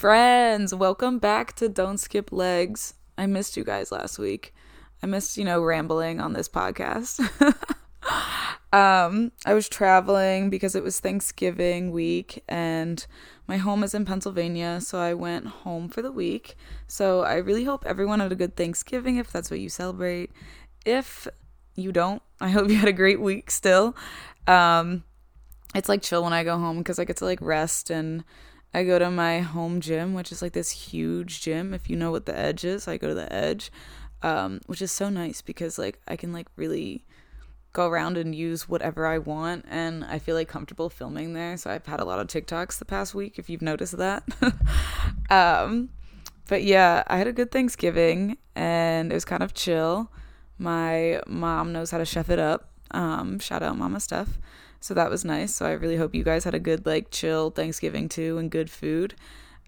Friends, welcome back to Don't Skip Legs. I missed you guys last week. I missed, you know, rambling on this podcast. um, I was traveling because it was Thanksgiving week and my home is in Pennsylvania, so I went home for the week. So I really hope everyone had a good Thanksgiving if that's what you celebrate. If you don't, I hope you had a great week still. Um, it's like chill when I go home because I get to like rest and I go to my home gym, which is like this huge gym. If you know what the edge is, I go to the edge, um, which is so nice because like I can like really go around and use whatever I want, and I feel like comfortable filming there. So I've had a lot of TikToks the past week, if you've noticed that. um, but yeah, I had a good Thanksgiving, and it was kind of chill. My mom knows how to chef it up. Um, shout out Mama Steph. So that was nice. So I really hope you guys had a good like chill Thanksgiving too and good food.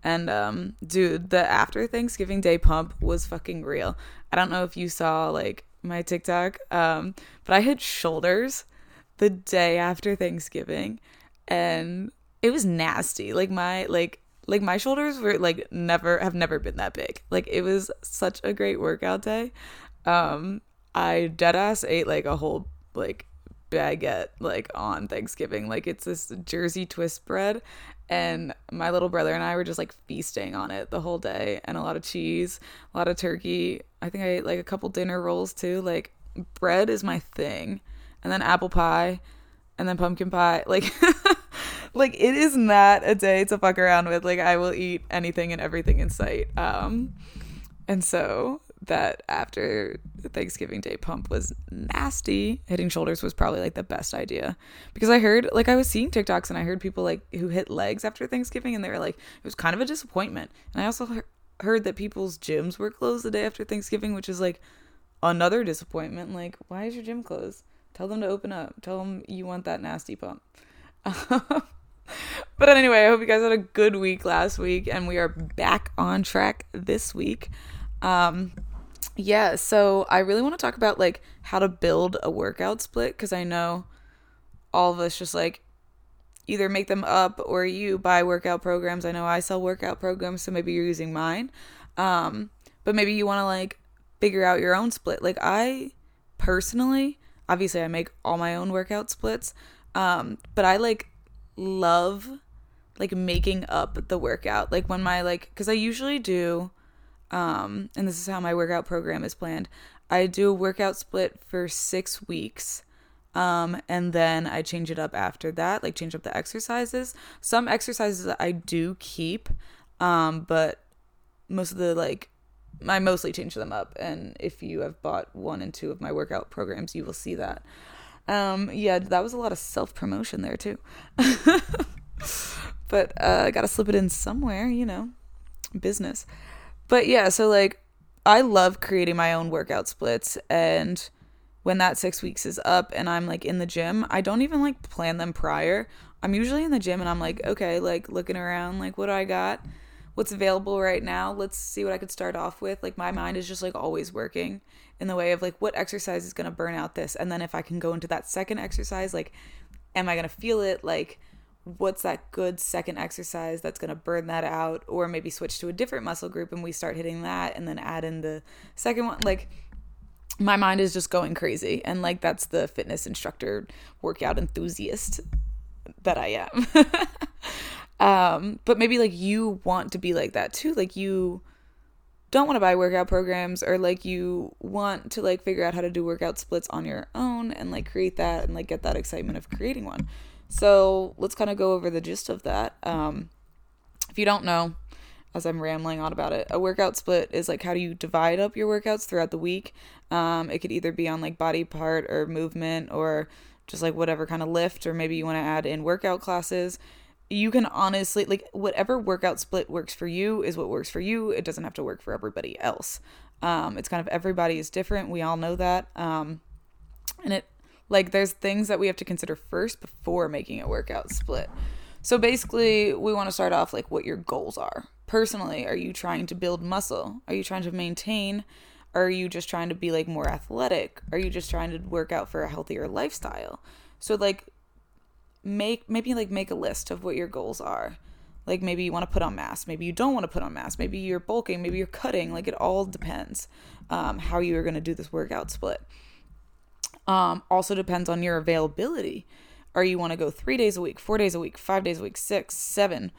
And um dude, the after Thanksgiving Day pump was fucking real. I don't know if you saw like my TikTok, um, but I hit shoulders the day after Thanksgiving and it was nasty. Like my like like my shoulders were like never have never been that big. Like it was such a great workout day. Um I dead ass ate like a whole like baguette like on Thanksgiving. Like it's this Jersey twist bread and my little brother and I were just like feasting on it the whole day and a lot of cheese, a lot of turkey. I think I ate like a couple dinner rolls too. Like bread is my thing. And then apple pie and then pumpkin pie. Like like it is not a day to fuck around with. Like I will eat anything and everything in sight. Um and so that after Thanksgiving Day pump was nasty. Hitting shoulders was probably like the best idea because I heard like I was seeing TikToks and I heard people like who hit legs after Thanksgiving and they were like it was kind of a disappointment. And I also heard that people's gyms were closed the day after Thanksgiving, which is like another disappointment. Like why is your gym closed? Tell them to open up. Tell them you want that nasty pump. but anyway, I hope you guys had a good week last week and we are back on track this week. Um, yeah, so I really want to talk about like how to build a workout split because I know all of us just like either make them up or you buy workout programs. I know I sell workout programs, so maybe you're using mine. Um, but maybe you want to like figure out your own split. Like I personally, obviously I make all my own workout splits. Um, but I like love like making up the workout. Like when my like cuz I usually do um, and this is how my workout program is planned. I do a workout split for six weeks. Um, and then I change it up after that, like change up the exercises. Some exercises I do keep, um, but most of the like, I mostly change them up. And if you have bought one and two of my workout programs, you will see that. Um, yeah, that was a lot of self promotion there too. but uh, I gotta slip it in somewhere, you know, business. But yeah, so like I love creating my own workout splits and when that 6 weeks is up and I'm like in the gym, I don't even like plan them prior. I'm usually in the gym and I'm like, okay, like looking around, like what do I got? What's available right now? Let's see what I could start off with. Like my mind is just like always working in the way of like what exercise is going to burn out this and then if I can go into that second exercise, like am I going to feel it like what's that good second exercise that's going to burn that out? Or maybe switch to a different muscle group and we start hitting that and then add in the second one. Like my mind is just going crazy. And like that's the fitness instructor workout enthusiast that I am. Um but maybe like you want to be like that too. Like you don't want to buy workout programs or like you want to like figure out how to do workout splits on your own and like create that and like get that excitement of creating one so let's kind of go over the gist of that. Um, if you don't know, as I'm rambling on about it, a workout split is like how do you divide up your workouts throughout the week? Um, it could either be on like body part or movement or just like whatever kind of lift, or maybe you want to add in workout classes. You can honestly, like, whatever workout split works for you is what works for you. It doesn't have to work for everybody else. Um, it's kind of everybody is different. We all know that. Um, and it like there's things that we have to consider first before making a workout split. So basically, we want to start off like what your goals are. Personally, are you trying to build muscle? Are you trying to maintain? Are you just trying to be like more athletic? Are you just trying to work out for a healthier lifestyle? So like make maybe like make a list of what your goals are. Like maybe you want to put on mass, maybe you don't want to put on mass, maybe you're bulking, maybe you're cutting. Like it all depends um, how you are going to do this workout split. Um, also depends on your availability. Are you want to go three days a week, four days a week, five days a week, six, seven.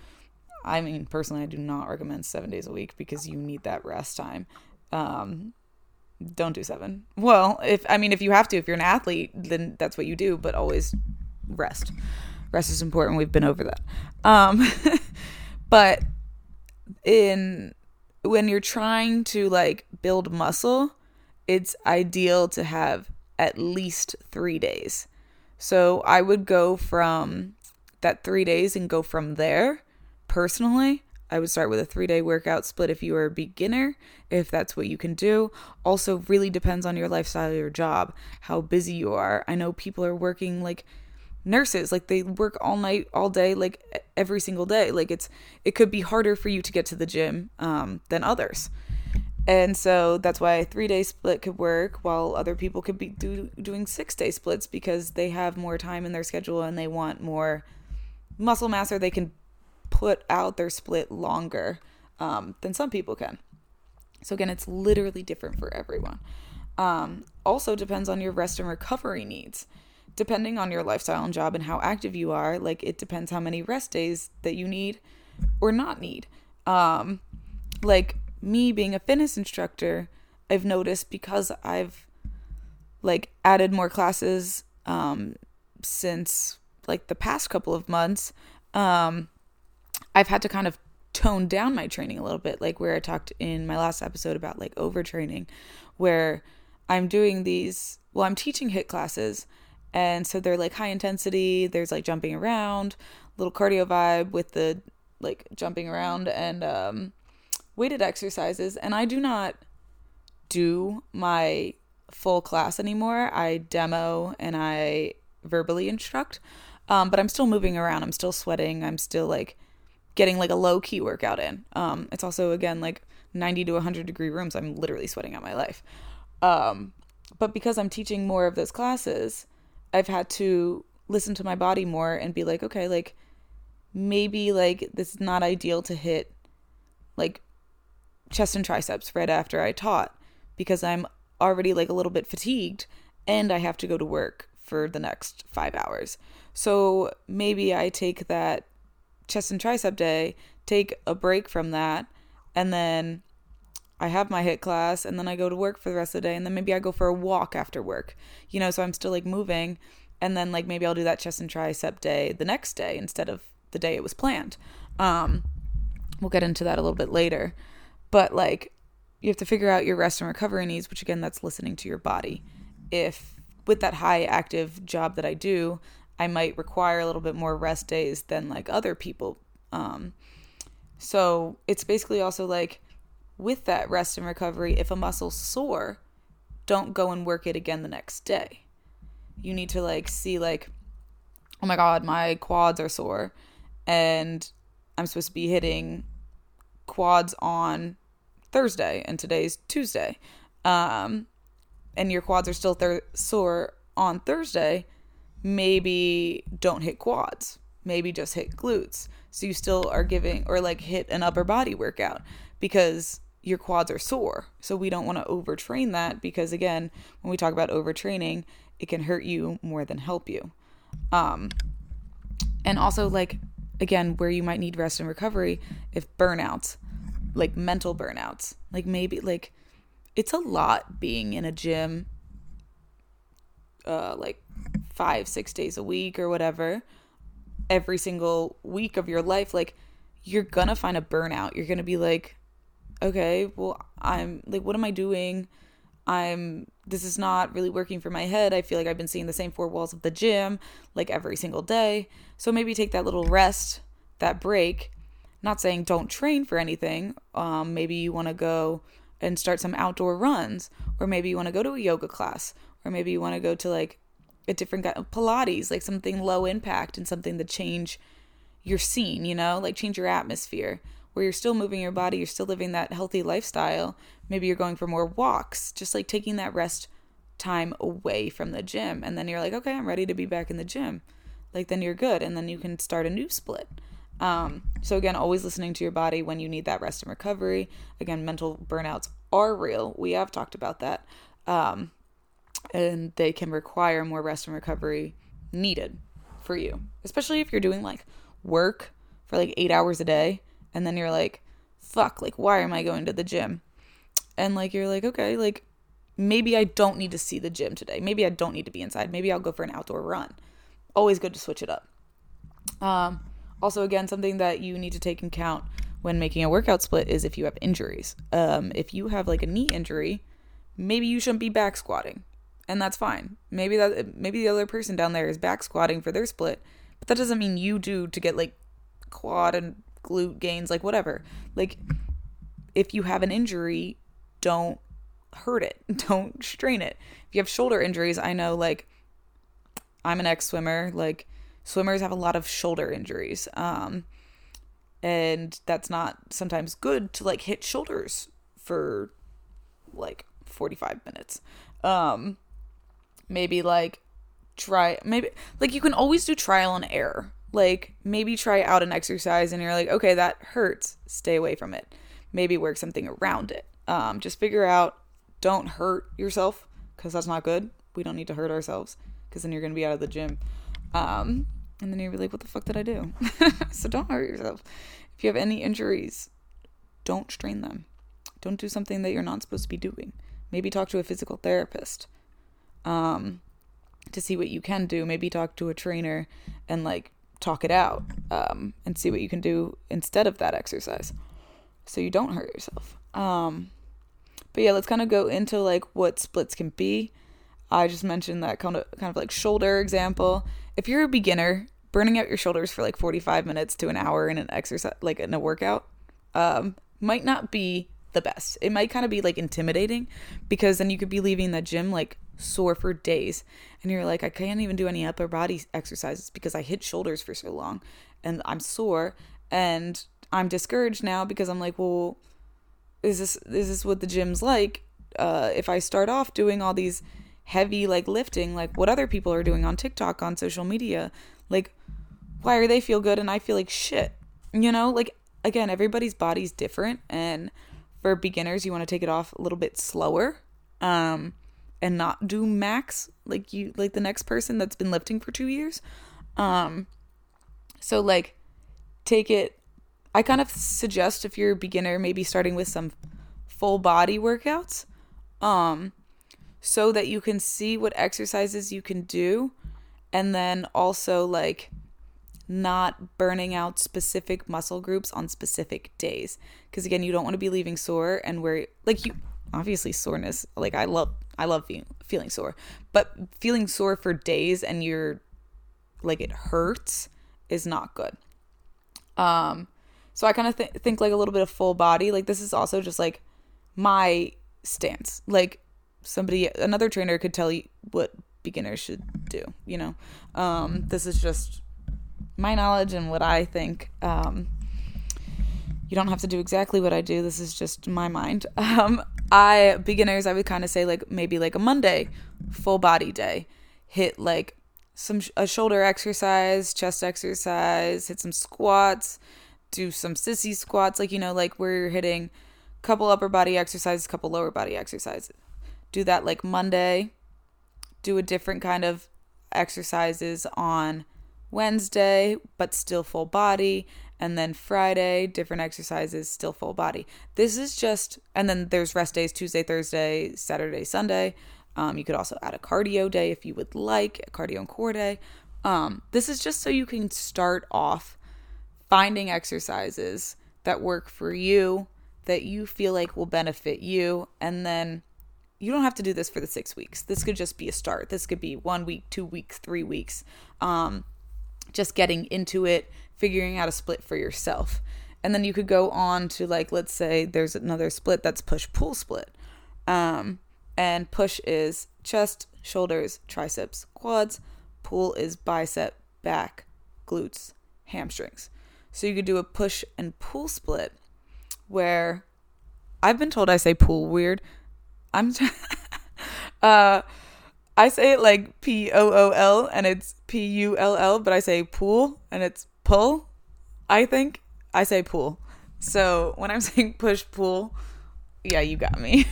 I mean, personally, I do not recommend seven days a week because you need that rest time. Um, don't do seven. Well, if I mean, if you have to, if you're an athlete, then that's what you do. But always rest. Rest is important. We've been over that. Um, but in when you're trying to like build muscle, it's ideal to have at least three days. So I would go from that three days and go from there. Personally, I would start with a three day workout split if you are a beginner, if that's what you can do. Also, really depends on your lifestyle, your job, how busy you are. I know people are working like nurses like they work all night all day like every single day like it's it could be harder for you to get to the gym um, than others and so that's why a three day split could work while other people could be do, doing six day splits because they have more time in their schedule and they want more muscle mass or they can put out their split longer um, than some people can. So again it's literally different for everyone. Um, also depends on your rest and recovery needs. Depending on your lifestyle and job and how active you are, like it depends how many rest days that you need or not need. Um, like me being a fitness instructor, I've noticed because I've like added more classes um, since like the past couple of months, um, I've had to kind of tone down my training a little bit, like where I talked in my last episode about like overtraining, where I'm doing these, well, I'm teaching HIIT classes and so they're like high intensity, there's like jumping around, little cardio vibe with the like jumping around and um, weighted exercises. And I do not do my full class anymore. I demo and I verbally instruct. Um, but I'm still moving around. I'm still sweating. I'm still like getting like a low key workout in. Um, it's also again like 90 to 100 degree rooms. I'm literally sweating out my life. Um, but because I'm teaching more of those classes, I've had to listen to my body more and be like, okay, like maybe like this is not ideal to hit like chest and triceps right after I taught because I'm already like a little bit fatigued and I have to go to work for the next 5 hours. So maybe I take that chest and tricep day, take a break from that and then I have my HIIT class and then I go to work for the rest of the day and then maybe I go for a walk after work. You know, so I'm still like moving and then like maybe I'll do that chest and tricep day the next day instead of the day it was planned. Um we'll get into that a little bit later. But like you have to figure out your rest and recovery needs, which again that's listening to your body. If with that high active job that I do, I might require a little bit more rest days than like other people. Um so it's basically also like with that rest and recovery, if a muscle's sore, don't go and work it again the next day. You need to like see like, oh my god, my quads are sore, and I'm supposed to be hitting quads on Thursday, and today's Tuesday, um, and your quads are still thir- sore on Thursday. Maybe don't hit quads. Maybe just hit glutes. So you still are giving or like hit an upper body workout because your quads are sore. So we don't want to overtrain that because again, when we talk about overtraining, it can hurt you more than help you. Um and also like again, where you might need rest and recovery if burnouts, like mental burnouts. Like maybe like it's a lot being in a gym uh like 5 6 days a week or whatever every single week of your life like you're going to find a burnout. You're going to be like okay, well, I'm like, what am I doing? I'm, this is not really working for my head. I feel like I've been seeing the same four walls of the gym like every single day. So maybe take that little rest, that break. Not saying don't train for anything. Um, maybe you want to go and start some outdoor runs, or maybe you want to go to a yoga class, or maybe you want to go to like a different kind of Pilates, like something low impact and something to change your scene, you know, like change your atmosphere where you're still moving your body, you're still living that healthy lifestyle. Maybe you're going for more walks, just like taking that rest time away from the gym. And then you're like, okay, I'm ready to be back in the gym. Like, then you're good. And then you can start a new split. Um, so again, always listening to your body when you need that rest and recovery. Again, mental burnouts are real. We have talked about that. Um, and they can require more rest and recovery needed for you, especially if you're doing like work for like eight hours a day and then you're like, fuck, like, why am I going to the gym? And like, you're like, okay, like, maybe I don't need to see the gym today. Maybe I don't need to be inside. Maybe I'll go for an outdoor run. Always good to switch it up. Um, also, again, something that you need to take in count when making a workout split is if you have injuries. Um, if you have like a knee injury, maybe you shouldn't be back squatting, and that's fine. Maybe that maybe the other person down there is back squatting for their split, but that doesn't mean you do to get like quad and glute gains, like whatever. Like if you have an injury, don't hurt it. Don't strain it. If you have shoulder injuries, I know like I'm an ex swimmer, like swimmers have a lot of shoulder injuries. Um and that's not sometimes good to like hit shoulders for like 45 minutes. Um maybe like try maybe like you can always do trial and error like maybe try out an exercise and you're like, okay, that hurts. Stay away from it. Maybe work something around it. Um, just figure out, don't hurt yourself because that's not good. We don't need to hurt ourselves because then you're going to be out of the gym. Um, and then you're like, what the fuck did I do? so don't hurt yourself. If you have any injuries, don't strain them. Don't do something that you're not supposed to be doing. Maybe talk to a physical therapist um, to see what you can do. Maybe talk to a trainer and like talk it out um, and see what you can do instead of that exercise so you don't hurt yourself. Um, but yeah, let's kind of go into like what splits can be. I just mentioned that kind of kind of like shoulder example. If you're a beginner, burning out your shoulders for like 45 minutes to an hour in an exercise like in a workout um, might not be the best. It might kind of be like intimidating because then you could be leaving the gym like sore for days and you're like I can't even do any upper body exercises because I hit shoulders for so long and I'm sore and I'm discouraged now because I'm like, well, is this is this what the gym's like? Uh, if I start off doing all these heavy like lifting, like what other people are doing on TikTok, on social media, like why are they feel good and I feel like shit? You know, like again, everybody's body's different, and for beginners, you want to take it off a little bit slower. Um, and not do max like you like the next person that's been lifting for 2 years. Um so like take it I kind of suggest if you're a beginner maybe starting with some full body workouts um so that you can see what exercises you can do and then also like not burning out specific muscle groups on specific days. Because again you don't want to be leaving sore and where like you obviously soreness like i love i love feeling, feeling sore but feeling sore for days and you're like it hurts is not good. Um so i kind of th- think like a little bit of full body like this is also just like my stance like somebody another trainer could tell you what beginners should do you know um this is just my knowledge and what i think um you don't have to do exactly what I do. This is just my mind. Um, I beginners, I would kind of say like maybe like a Monday, full body day, hit like some a shoulder exercise, chest exercise, hit some squats, do some sissy squats, like you know, like where you're hitting couple upper body exercises, couple lower body exercises. Do that like Monday. Do a different kind of exercises on Wednesday, but still full body and then Friday, different exercises, still full body. This is just, and then there's rest days Tuesday, Thursday, Saturday, Sunday. Um, you could also add a cardio day if you would like, a cardio and core day. Um, this is just so you can start off finding exercises that work for you, that you feel like will benefit you, and then you don't have to do this for the six weeks. This could just be a start. This could be one week, two weeks, three weeks. Um, just getting into it, figuring out a split for yourself. And then you could go on to like let's say there's another split that's push pull split. Um and push is chest, shoulders, triceps, quads. Pull is bicep, back, glutes, hamstrings. So you could do a push and pull split where I've been told I say pull weird. I'm uh I say it like P O O L and it's P U L L, but I say pool and it's pull. I think I say pool. So when I'm saying push pull, yeah, you got me.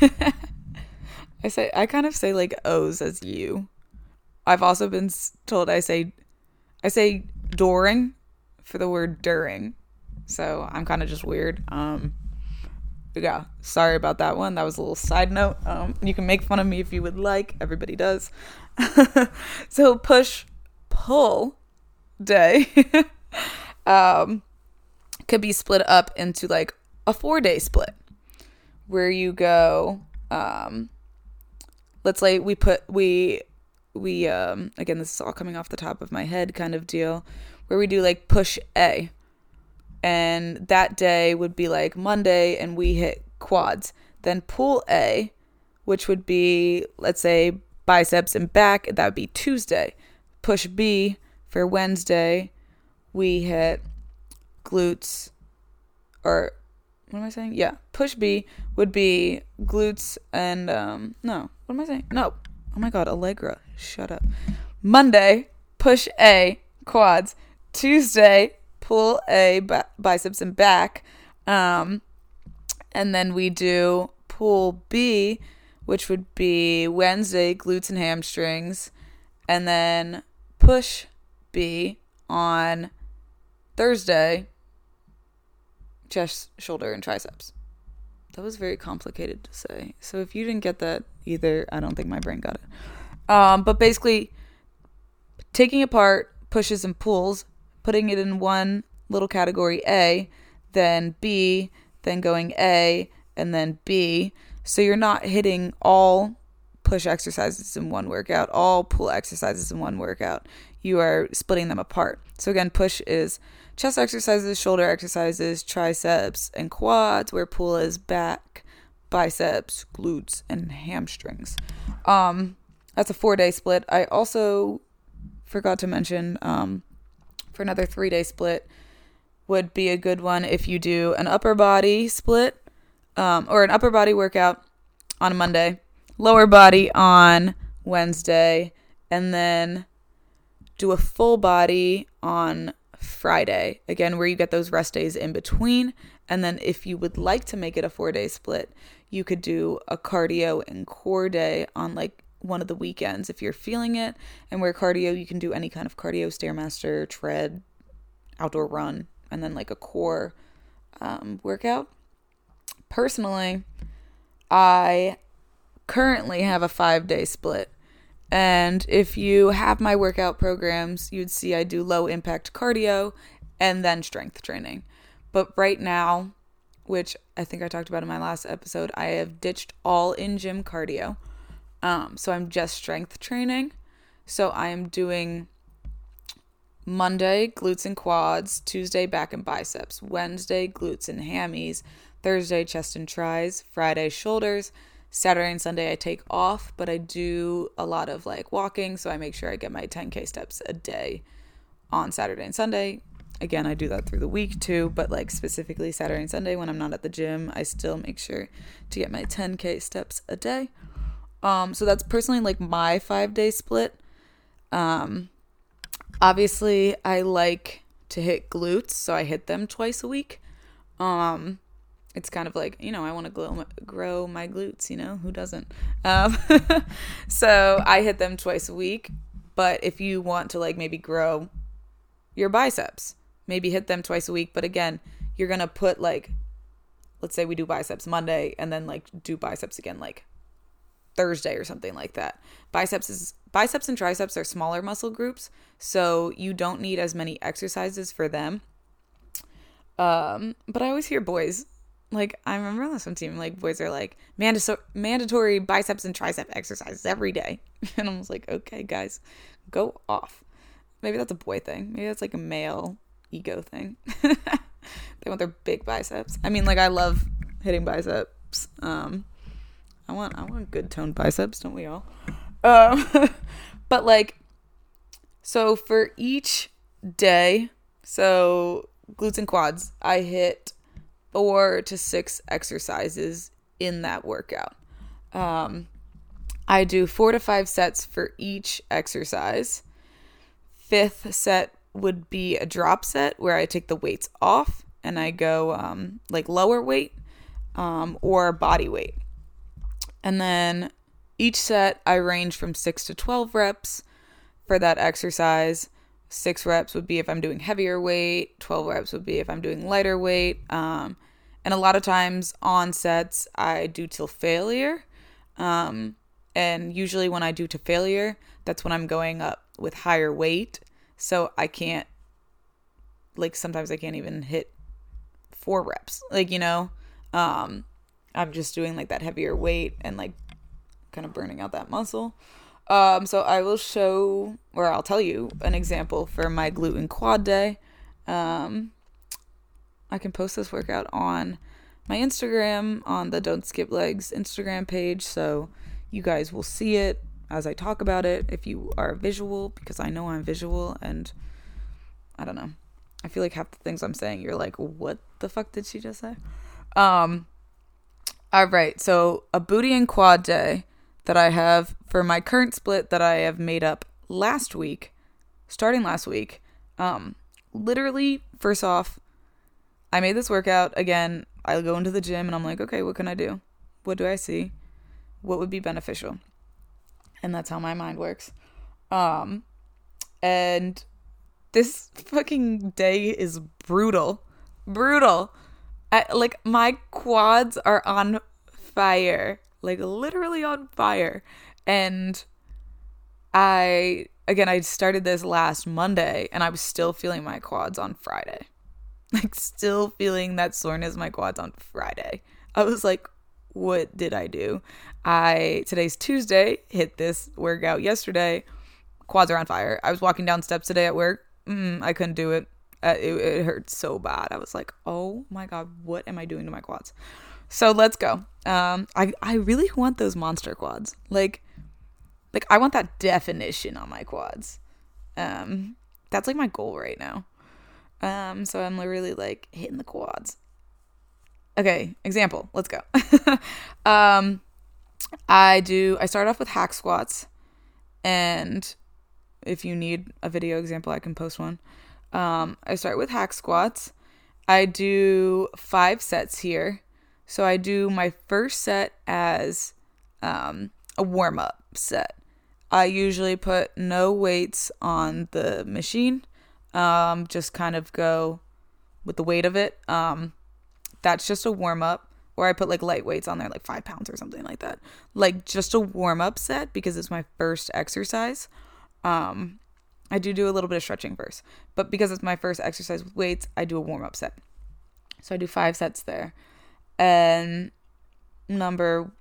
I say I kind of say like O's as you. I've also been told I say I say during for the word during. So I'm kind of just weird. Um yeah, sorry about that one. That was a little side note. Um you can make fun of me if you would like. Everybody does. so push pull day um could be split up into like a 4-day split where you go um let's say we put we we um again this is all coming off the top of my head kind of deal where we do like push A and that day would be like Monday and we hit quads then pull A which would be let's say biceps and back that would be Tuesday push B for Wednesday we hit glutes or what am I saying? Yeah, push B would be glutes and um no, what am I saying? No. Oh my god, Allegra, shut up. Monday, push A, quads. Tuesday, pull A, biceps and back. Um and then we do pull B, which would be Wednesday, glutes and hamstrings, and then push B on Thursday, chest, shoulder, and triceps. That was very complicated to say. So if you didn't get that either, I don't think my brain got it. Um, but basically, taking apart pushes and pulls, putting it in one little category A, then B, then going A, and then B. So you're not hitting all push exercises in one workout, all pull exercises in one workout. You are splitting them apart. So again, push is chest exercises, shoulder exercises, triceps, and quads, where pull is back, biceps, glutes, and hamstrings. Um, that's a four day split. I also forgot to mention um, for another three day split would be a good one if you do an upper body split um, or an upper body workout on a Monday, lower body on Wednesday, and then do a full body on Friday, again, where you get those rest days in between. And then if you would like to make it a four day split, you could do a cardio and core day on like one of the weekends if you're feeling it. And where cardio, you can do any kind of cardio, Stairmaster, tread, outdoor run, and then like a core um, workout. Personally, I currently have a five day split. And if you have my workout programs, you'd see I do low impact cardio and then strength training. But right now, which I think I talked about in my last episode, I have ditched all in gym cardio. Um, so I'm just strength training. So I am doing Monday glutes and quads, Tuesday back and biceps, Wednesday glutes and hammies, Thursday chest and tris, Friday shoulders, Saturday and Sunday I take off, but I do a lot of like walking, so I make sure I get my 10k steps a day on Saturday and Sunday. Again, I do that through the week too, but like specifically Saturday and Sunday when I'm not at the gym, I still make sure to get my 10k steps a day. Um so that's personally like my 5-day split. Um obviously I like to hit glutes, so I hit them twice a week. Um it's kind of like you know i want to grow, grow my glutes you know who doesn't um, so i hit them twice a week but if you want to like maybe grow your biceps maybe hit them twice a week but again you're gonna put like let's say we do biceps monday and then like do biceps again like thursday or something like that biceps is biceps and triceps are smaller muscle groups so you don't need as many exercises for them um, but I always hear boys like I remember on some team, like boys are like mandatory biceps and tricep exercises every day, and I was like, okay, guys, go off. Maybe that's a boy thing. Maybe that's like a male ego thing. they want their big biceps. I mean, like I love hitting biceps. Um, I want I want good toned biceps, don't we all? Um, but like, so for each day, so glutes and quads, I hit four to six exercises in that workout. Um, I do four to five sets for each exercise. Fifth set would be a drop set where I take the weights off and I go um, like lower weight um, or body weight. And then each set I range from 6 to 12 reps for that exercise. Six reps would be if I'm doing heavier weight, 12 reps would be if I'm doing lighter weight. Um, and a lot of times on sets, I do till failure. Um, and usually when I do to failure, that's when I'm going up with higher weight. So I can't, like, sometimes I can't even hit four reps. Like, you know, um, I'm just doing like that heavier weight and like kind of burning out that muscle. Um, so I will show, or I'll tell you an example for my gluten quad day. Um, I can post this workout on my Instagram, on the Don't Skip Legs Instagram page, so you guys will see it as I talk about it if you are visual, because I know I'm visual, and I don't know. I feel like half the things I'm saying, you're like, what the fuck did she just say? Um, all right, so a booty and quad day that I have for my current split that I have made up last week, starting last week. Um, literally, first off, I made this workout again. I go into the gym and I'm like, okay, what can I do? What do I see? What would be beneficial? And that's how my mind works. Um, and this fucking day is brutal, brutal. I, like my quads are on fire like literally on fire. And I again I started this last Monday and I was still feeling my quads on Friday. Like still feeling that soreness my quads on Friday. I was like, what did I do? I today's Tuesday, hit this workout yesterday. Quads are on fire. I was walking down steps today at work. Mm, I couldn't do it. Uh, it. It hurt so bad. I was like, oh my god, what am I doing to my quads? So let's go. Um, I I really want those monster quads. Like, like I want that definition on my quads. Um, that's like my goal right now. Um, so I'm literally like hitting the quads. Okay, example. Let's go. um, I do. I start off with hack squats, and if you need a video example, I can post one. Um, I start with hack squats. I do five sets here. So I do my first set as um, a warm up set. I usually put no weights on the machine, um, just kind of go with the weight of it. Um, that's just a warm up. Or I put like light weights on there, like five pounds or something like that. Like just a warm up set because it's my first exercise. Um, I do do a little bit of stretching first, but because it's my first exercise with weights, I do a warm up set. So I do five sets there. And number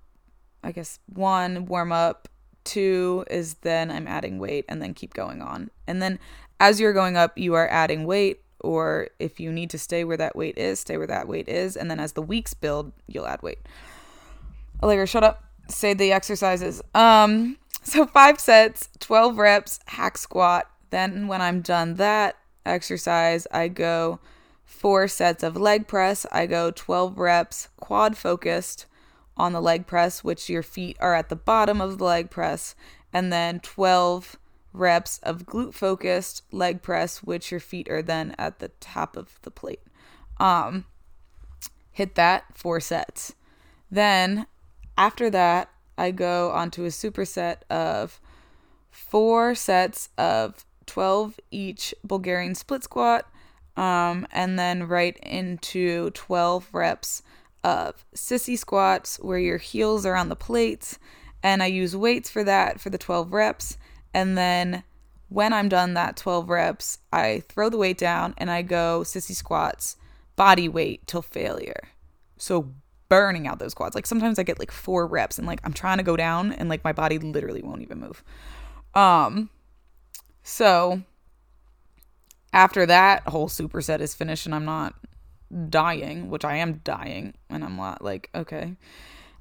i guess one warm up two is then i'm adding weight and then keep going on. And then as you're going up you are adding weight or if you need to stay where that weight is stay where that weight is. And then as the weeks build you'll add weight. Allegra, shut up. Say the exercises. Um so five sets 12 reps hack squat then when i'm done that exercise i go four sets of leg press. I go 12 reps quad focused on the leg press, which your feet are at the bottom of the leg press, and then 12 reps of glute focused leg press, which your feet are then at the top of the plate. Um, hit that four sets. Then after that, I go onto a superset of four sets of 12 each Bulgarian split squat um, and then right into 12 reps of sissy squats where your heels are on the plates. And I use weights for that for the 12 reps. And then when I'm done that 12 reps, I throw the weight down and I go sissy squats, body weight till failure. So burning out those quads. Like sometimes I get like four reps and like I'm trying to go down and like my body literally won't even move. Um so after that whole superset is finished and I'm not dying, which I am dying, and I'm not like, okay,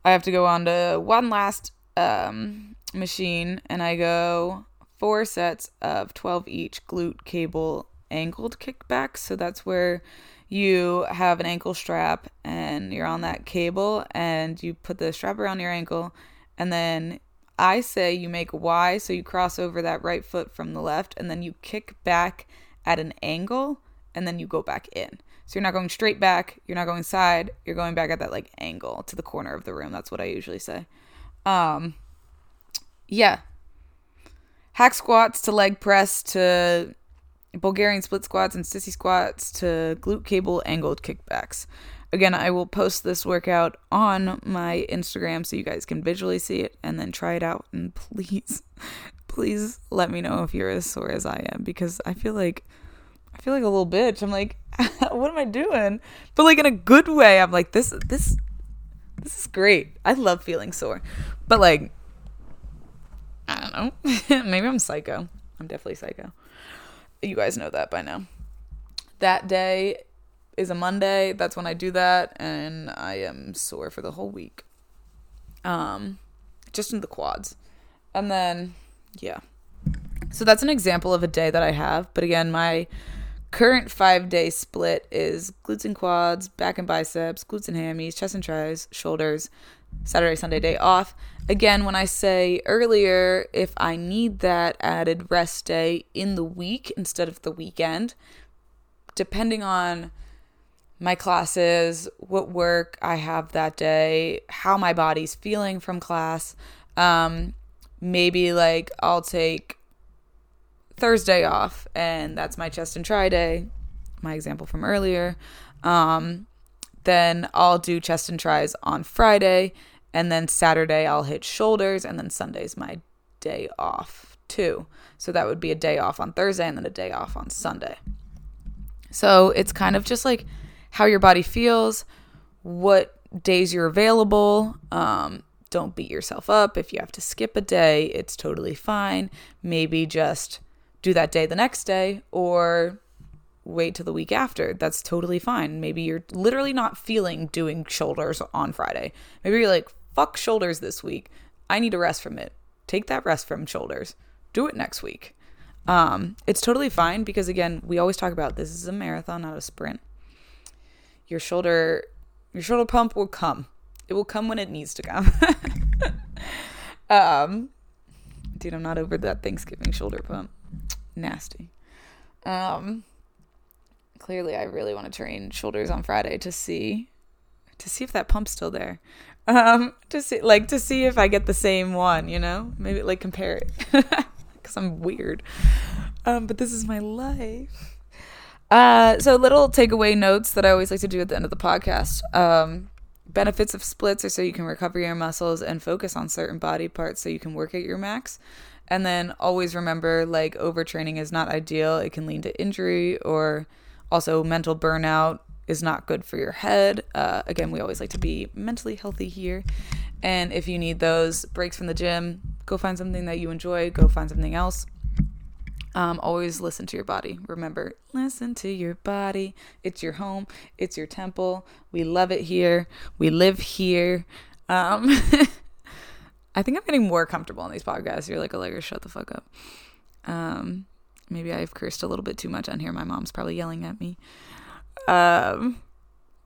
I have to go on to one last um, machine and I go four sets of 12 each glute cable angled kickbacks. So that's where you have an ankle strap and you're on that cable and you put the strap around your ankle and then I say you make Y, so you cross over that right foot from the left and then you kick back at an angle and then you go back in. So you're not going straight back, you're not going side, you're going back at that like angle to the corner of the room. That's what I usually say. Um yeah. Hack squats to leg press to Bulgarian split squats and sissy squats to glute cable angled kickbacks. Again, I will post this workout on my Instagram so you guys can visually see it and then try it out. And please, please let me know if you're as sore as I am because I feel like I feel like a little bitch. I'm like, what am I doing? But like in a good way. I'm like, this this this is great. I love feeling sore. But like I don't know. Maybe I'm psycho. I'm definitely psycho. You guys know that by now. That day is a Monday. That's when I do that, and I am sore for the whole week. Um, just in the quads, and then yeah. So that's an example of a day that I have. But again, my current five day split is glutes and quads, back and biceps, glutes and hammies, chest and tris, shoulders, Saturday, Sunday day off. Again, when I say earlier, if I need that added rest day in the week instead of the weekend, depending on my classes, what work I have that day, how my body's feeling from class, um, maybe like I'll take Thursday off and that's my chest and tri day, my example from earlier. Um, then I'll do chest and tris on Friday. And then Saturday, I'll hit shoulders. And then Sunday's my day off too. So that would be a day off on Thursday and then a day off on Sunday. So it's kind of just like how your body feels, what days you're available. Um, don't beat yourself up. If you have to skip a day, it's totally fine. Maybe just do that day the next day or wait till the week after. That's totally fine. Maybe you're literally not feeling doing shoulders on Friday. Maybe you're like, fuck shoulders this week. I need a rest from it. Take that rest from shoulders. Do it next week. Um, it's totally fine because again, we always talk about this is a marathon, not a sprint. Your shoulder your shoulder pump will come. It will come when it needs to come. um dude, I'm not over that Thanksgiving shoulder pump. Nasty. Um clearly I really want to train shoulders on Friday to see to see if that pump's still there. Um, to see like to see if I get the same one, you know? Maybe like compare it. Cuz I'm weird. Um, but this is my life. Uh, so little takeaway notes that I always like to do at the end of the podcast. Um, benefits of splits are so you can recover your muscles and focus on certain body parts so you can work at your max. And then always remember like overtraining is not ideal. It can lead to injury or also, mental burnout is not good for your head. Uh, again, we always like to be mentally healthy here. And if you need those breaks from the gym, go find something that you enjoy, go find something else. Um, always listen to your body. Remember, listen to your body. It's your home, it's your temple. We love it here, we live here. Um, I think I'm getting more comfortable on these podcasts. You're like, Allegra, shut the fuck up. Um, Maybe I've cursed a little bit too much on here. My mom's probably yelling at me. Um,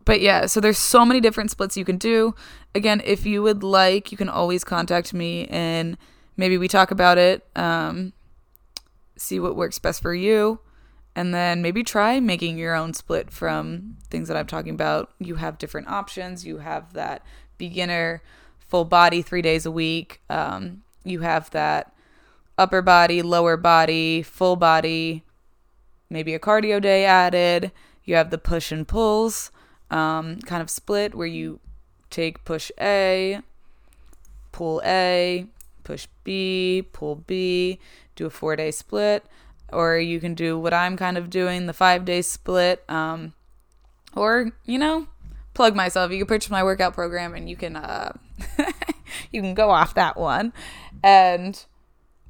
but yeah, so there's so many different splits you can do. Again, if you would like, you can always contact me and maybe we talk about it. Um, see what works best for you. And then maybe try making your own split from things that I'm talking about. You have different options. You have that beginner full body three days a week. Um, you have that upper body, lower body, full body, maybe a cardio day added. You have the push and pulls um, kind of split where you take push A, pull A, push B, pull B, do a four day split. Or you can do what I'm kind of doing, the five day split. Um, or, you know, plug myself. You can purchase my workout program and you can uh, you can go off that one. And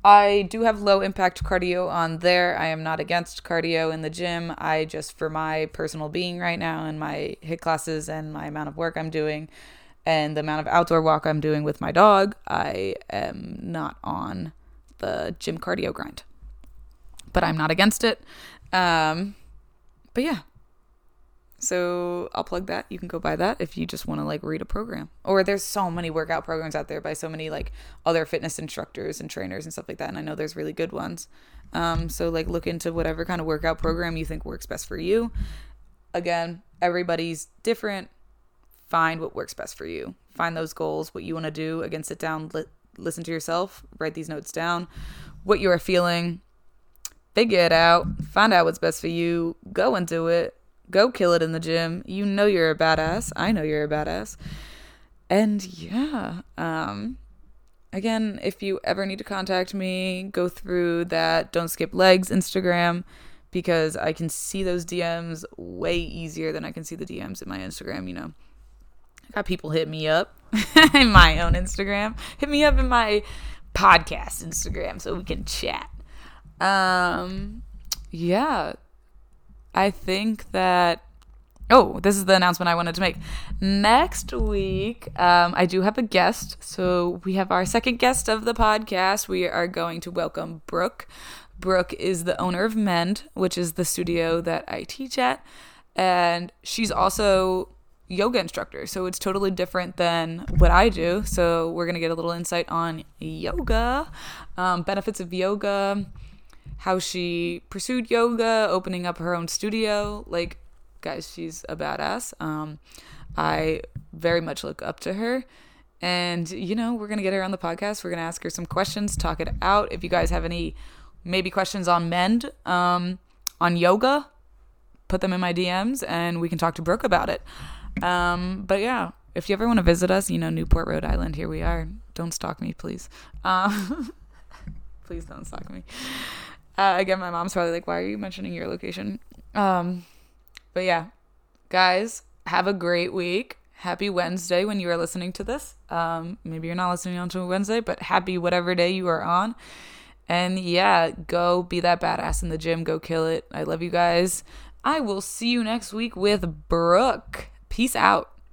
I do have low impact cardio on there. I am not against cardio in the gym. I just, for my personal being right now and my HIIT classes and my amount of work I'm doing and the amount of outdoor walk I'm doing with my dog, I am not on the gym cardio grind. But I'm not against it. Um, but yeah. So I'll plug that. You can go buy that if you just want to like read a program. Or there's so many workout programs out there by so many like other fitness instructors and trainers and stuff like that. And I know there's really good ones. Um, so like look into whatever kind of workout program you think works best for you. Again, everybody's different. Find what works best for you. Find those goals, what you want to do. Again, sit down, li- listen to yourself, write these notes down, what you are feeling, figure it out, find out what's best for you, go and do it Go kill it in the gym. You know you're a badass. I know you're a badass. And yeah, um, again, if you ever need to contact me, go through that Don't Skip Legs Instagram because I can see those DMs way easier than I can see the DMs in my Instagram. You know, got people hit me up in my own Instagram, hit me up in my podcast Instagram so we can chat. Um, yeah, I think that. Oh, this is the announcement I wanted to make. Next week, um, I do have a guest. So we have our second guest of the podcast. We are going to welcome Brooke. Brooke is the owner of Mend, which is the studio that I teach at. And she's also yoga instructor. So it's totally different than what I do. So we're going to get a little insight on yoga, um, benefits of yoga, how she pursued yoga, opening up her own studio. Like, guys, she's a badass. Um, I very much look up to her. And, you know, we're going to get her on the podcast. We're going to ask her some questions, talk it out. If you guys have any maybe questions on Mend, um, on yoga, put them in my DMs and we can talk to Brooke about it. Um, but yeah, if you ever want to visit us, you know, Newport, Rhode Island, here we are. Don't stalk me, please. Uh, please don't stalk me. Uh, again, my mom's probably like, "Why are you mentioning your location?" Um, but yeah, guys, have a great week. Happy Wednesday when you are listening to this. Um, maybe you're not listening on to Wednesday, but happy whatever day you are on. And yeah, go be that badass in the gym. Go kill it. I love you guys. I will see you next week with Brooke. Peace out.